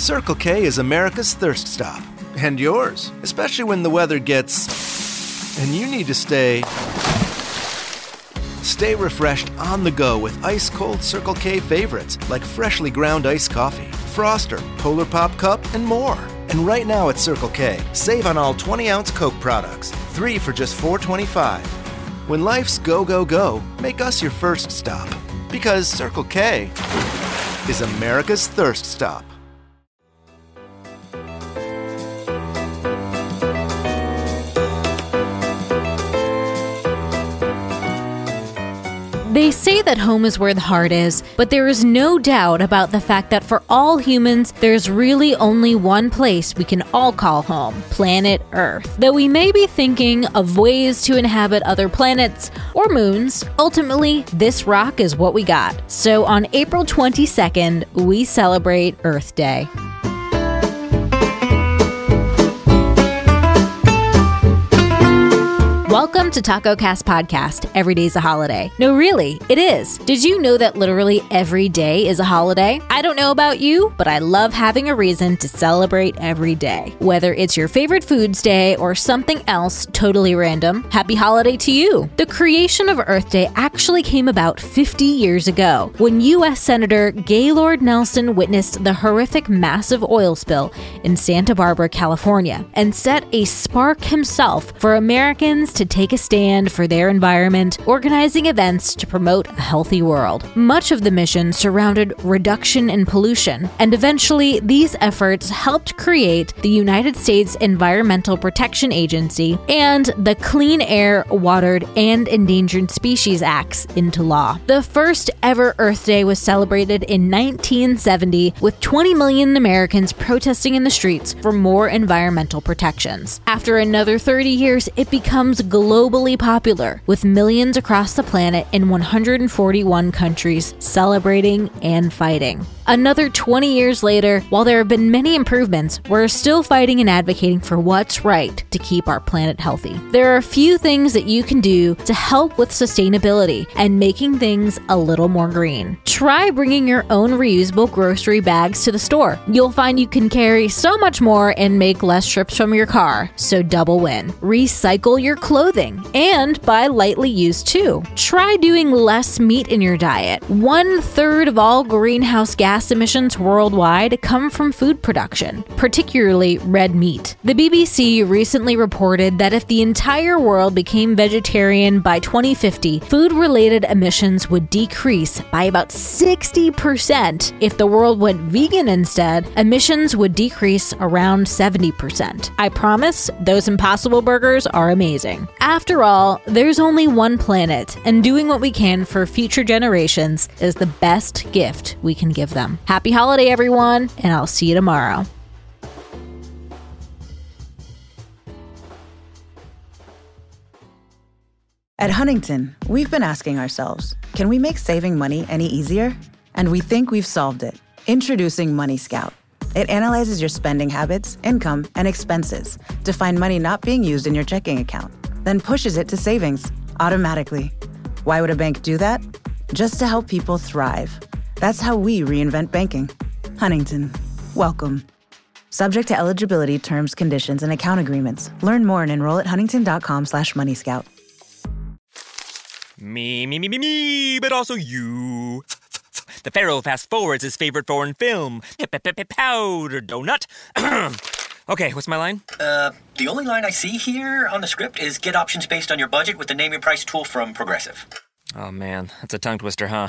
Circle K is America's thirst stop. And yours, especially when the weather gets. and you need to stay. Stay refreshed on the go with ice cold Circle K favorites like freshly ground iced coffee, Froster, Polar Pop Cup, and more. And right now at Circle K, save on all 20 ounce Coke products, three for just $4.25. When life's go, go, go, make us your first stop. Because Circle K is America's thirst stop. They say that home is where the heart is, but there is no doubt about the fact that for all humans, there's really only one place we can all call home planet Earth. Though we may be thinking of ways to inhabit other planets or moons, ultimately, this rock is what we got. So on April 22nd, we celebrate Earth Day. Welcome to Taco Cast Podcast. Every day's a holiday. No, really, it is. Did you know that literally every day is a holiday? I don't know about you, but I love having a reason to celebrate every day. Whether it's your favorite foods day or something else totally random, happy holiday to you. The creation of Earth Day actually came about 50 years ago when U.S. Senator Gaylord Nelson witnessed the horrific massive oil spill in Santa Barbara, California, and set a spark himself for Americans to take a stand for their environment, organizing events to promote a healthy world. Much of the mission surrounded reduction in pollution, and eventually these efforts helped create the United States Environmental Protection Agency and the Clean Air, Watered, and Endangered Species Acts into law. The first ever Earth Day was celebrated in 1970 with 20 million Americans protesting in the streets for more environmental protections. After another 30 years, it becomes globally popular, with millions across the planet in 141 countries celebrating and fighting. Another 20 years later, while there have been many improvements, we're still fighting and advocating for what's right to keep our planet healthy. There are a few things that you can do to help with sustainability and making things a little more green. Try bringing your own reusable grocery bags to the store. You'll find you can carry so much more and make less trips from your car, so double win. Recycle your clothing and buy lightly used too. Try doing less meat in your diet. One third of all greenhouse gas emissions worldwide come from food production, particularly red meat. The BBC recently reported that if the entire world became vegetarian by 2050, food related emissions would decrease by about 60%. If the world went vegan instead, emissions would decrease around 70%. I promise, those impossible burgers are amazing. After all, there's only one planet, and doing what we can for future generations is the best gift we can give them. Happy holiday, everyone, and I'll see you tomorrow. At Huntington, we've been asking ourselves can we make saving money any easier? And we think we've solved it. Introducing Money Scout. It analyzes your spending habits, income, and expenses to find money not being used in your checking account, then pushes it to savings automatically. Why would a bank do that? Just to help people thrive. That's how we reinvent banking. Huntington, welcome. Subject to eligibility, terms, conditions, and account agreements. Learn more and enroll at huntington.com slash moneyscout. Me, me, me, me, me, but also you. The Pharaoh fast forwards his favorite foreign film, Powder Donut. okay, what's my line? Uh, the only line I see here on the script is get options based on your budget with the name your price tool from Progressive. Oh man, that's a tongue twister, huh?